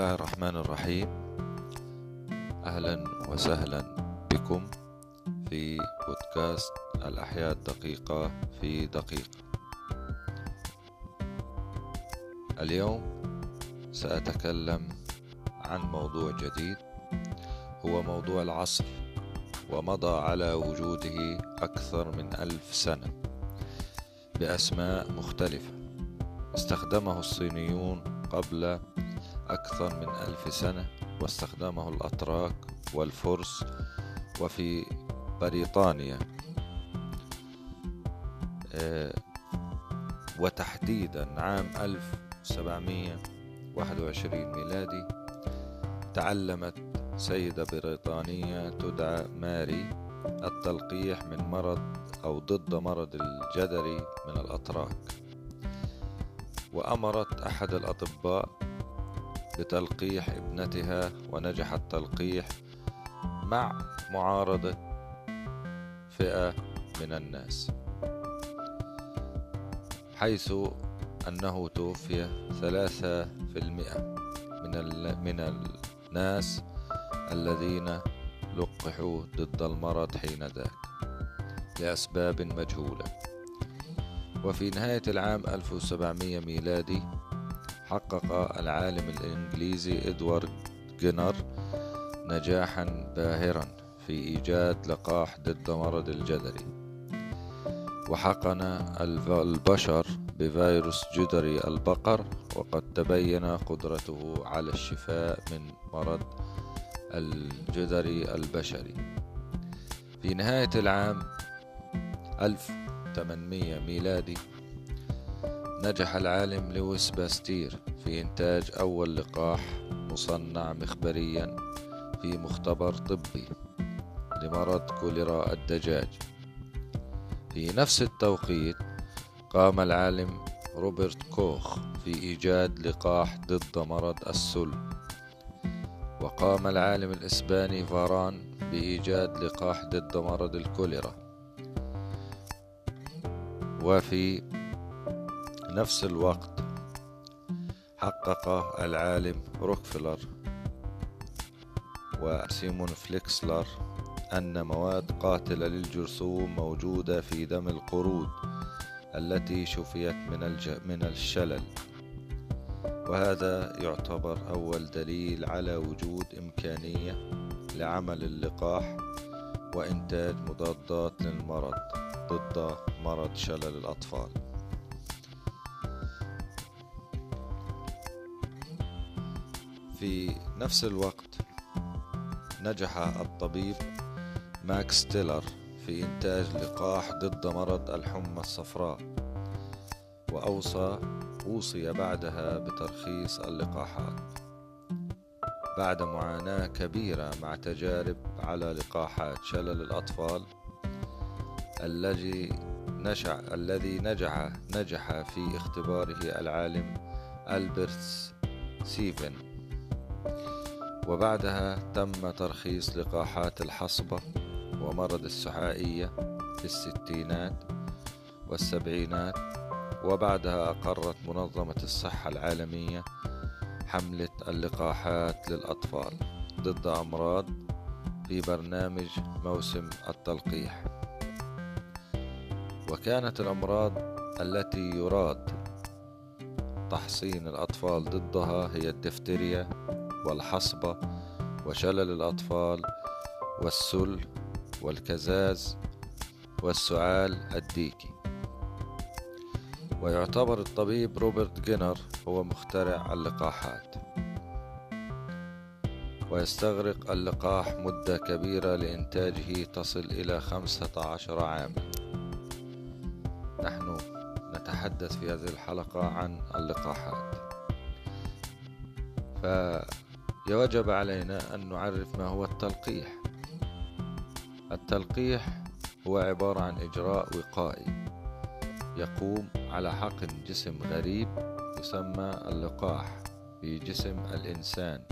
الله الرحمن الرحيم أهلا وسهلا بكم في بودكاست الاحياء الدقيقه في دقيقه اليوم سأتكلم عن موضوع جديد هو موضوع العصر ومضى على وجوده أكثر من ألف سنة بأسماء مختلفة. استخدمه الصينيون قبل أكثر من ألف سنة واستخدمه الأتراك والفرس وفي بريطانيا. آه، وتحديدا عام 1721 ميلادي تعلمت سيدة بريطانية تدعى ماري التلقيح من مرض أو ضد مرض الجدري من الأتراك. وأمرت أحد الأطباء بتلقيح ابنتها ونجح التلقيح مع معارضة فئة من الناس. حيث أنه توفي ثلاثة في المئة من, من الناس الذين لقحوا ضد المرض حين ذاك لأسباب مجهولة. وفي نهاية العام 1700 ميلادي حقق العالم الإنجليزي إدوارد جينر نجاحا باهرا في إيجاد لقاح ضد مرض الجدري وحقن البشر بفيروس جدري البقر وقد تبين قدرته على الشفاء من مرض الجدري البشري. في نهاية العام 1800 ميلادي نجح العالم لويس باستير في إنتاج أول لقاح مصنع مخبريا في مختبر طبي لمرض كوليرا الدجاج. في نفس التوقيت قام العالم روبرت كوخ في إيجاد لقاح ضد مرض السل. وقام العالم الإسباني فاران بإيجاد لقاح ضد مرض الكوليرا. وفي نفس الوقت حقق العالم روكفلر وسيمون فليكسلر أن مواد قاتلة للجرثوم موجودة في دم القرود التي شفيت من, الج... من الشلل. وهذا يعتبر أول دليل على وجود إمكانية لعمل اللقاح وإنتاج مضادات للمرض ضد مرض شلل الأطفال. في نفس الوقت نجح الطبيب ماكس تيلر في إنتاج لقاح ضد مرض الحمى الصفراء وأوصى أوصي بعدها بترخيص اللقاحات. بعد معاناة كبيرة مع تجارب على لقاحات شلل الأطفال الذي نجح الذي نجح نجح في اختباره العالم ألبرت سيفن. وبعدها تم ترخيص لقاحات الحصبة ومرض السحائية في الستينات والسبعينات وبعدها أقرت منظمة الصحة العالمية حملة اللقاحات للأطفال ضد أمراض في برنامج موسم التلقيح. وكانت الأمراض التي يراد تحصين الأطفال ضدها هي الدفتريا والحصبة وشلل الأطفال والسل والكزاز والسعال الديكي. ويعتبر الطبيب روبرت جينر هو مخترع اللقاحات. ويستغرق اللقاح مدة كبيرة لإنتاجه تصل إلى خمسة عشر عاما نحن نتحدث في هذه الحلقة عن اللقاحات. فيوجب علينا أن نعرف ما هو التلقيح. التلقيح هو عبارة عن إجراء وقائي يقوم على حقن جسم غريب يسمى اللقاح في جسم الإنسان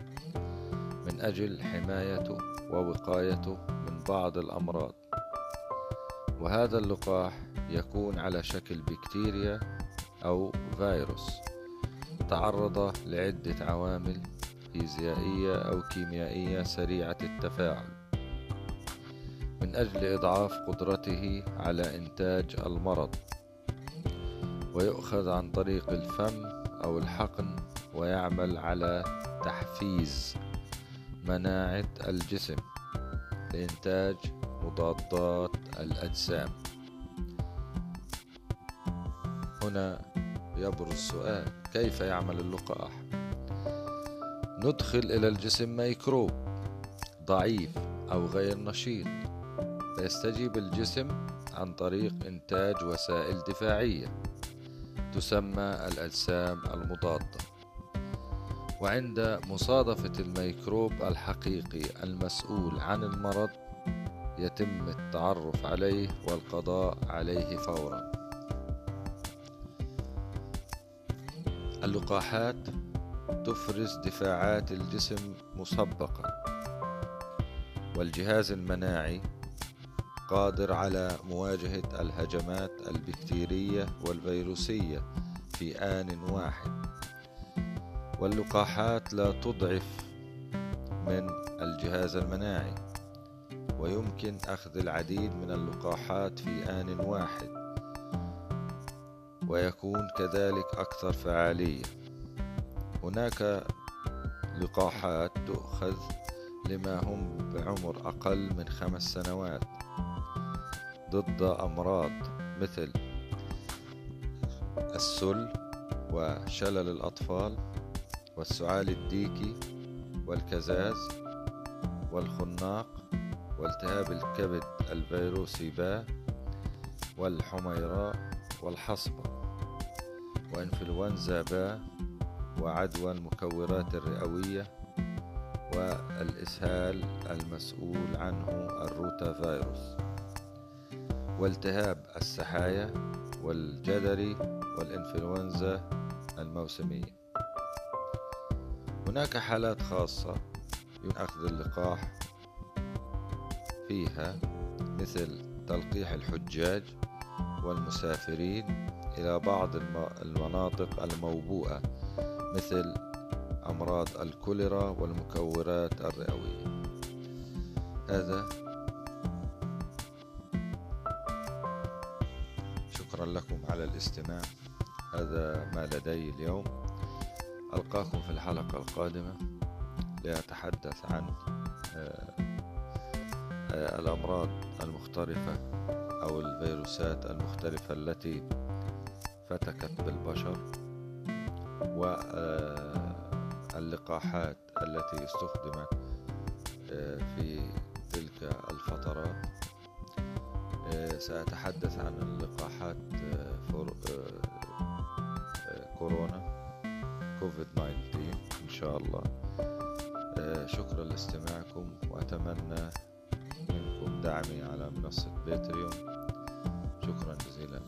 من أجل حمايته ووقايته من بعض الأمراض. وهذا اللقاح يكون على شكل بكتيريا أو فيروس تعرض لعدة عوامل فيزيائية أو كيميائية سريعة التفاعل. من أجل إضعاف قدرته على إنتاج المرض. ويؤخذ عن طريق الفم أو الحقن ويعمل على تحفيز مناعة الجسم لإنتاج مضادات الأجسام. هنا يبرز السؤال كيف يعمل اللقاح؟ ندخل إلى الجسم ميكروب ضعيف أو غير نشيط. فيستجيب الجسم عن طريق إنتاج وسائل دفاعية تسمى الأجسام المضادة. وعند مصادفة الميكروب الحقيقي المسؤول عن المرض يتم التعرف عليه والقضاء عليه فورا. اللقاحات تفرز دفاعات الجسم مسبقا. والجهاز المناعي قادر على مواجهة الهجمات البكتيرية والفيروسية في آن واحد. واللقاحات لا تضعف من الجهاز المناعي ويمكن أخذ العديد من اللقاحات في آن واحد ويكون كذلك أكثر فعالية. هناك لقاحات تؤخذ لما هم بعمر أقل من خمس سنوات ضد أمراض مثل السل وشلل الأطفال والسعال الديكي والكزاز والخناق والتهاب الكبد الفيروسي با والحميراء والحصبة وإنفلونزا با وعدوى المكورات الرئوية والإسهال المسؤول عنه الروتا فيروس. والتهاب السحايا والجدري والإنفلونزا الموسمية. هناك حالات خاصة أخذ اللقاح فيها مثل تلقيح الحجاج والمسافرين إلى بعض المناطق الموبوءة مثل أمراض الكوليرا والمكورات الرئوية. هذا. شكرا لكم على الاستماع. هذا ما لدي اليوم. ألقاكم في الحلقة القادمة لأتحدث عن آه، آه، الأمراض المختلفة أو الفيروسات المختلفة التي فتكت بالبشر واللقاحات آه، التي استخدمت في تلك الفترات. سأتحدث عن اللقاحات كورونا كوفيد 19 إن شاء الله. آه، شكرا لاستماعكم وأتمنى منكم دعمي على منصة باتريون. شكرا جزيلا.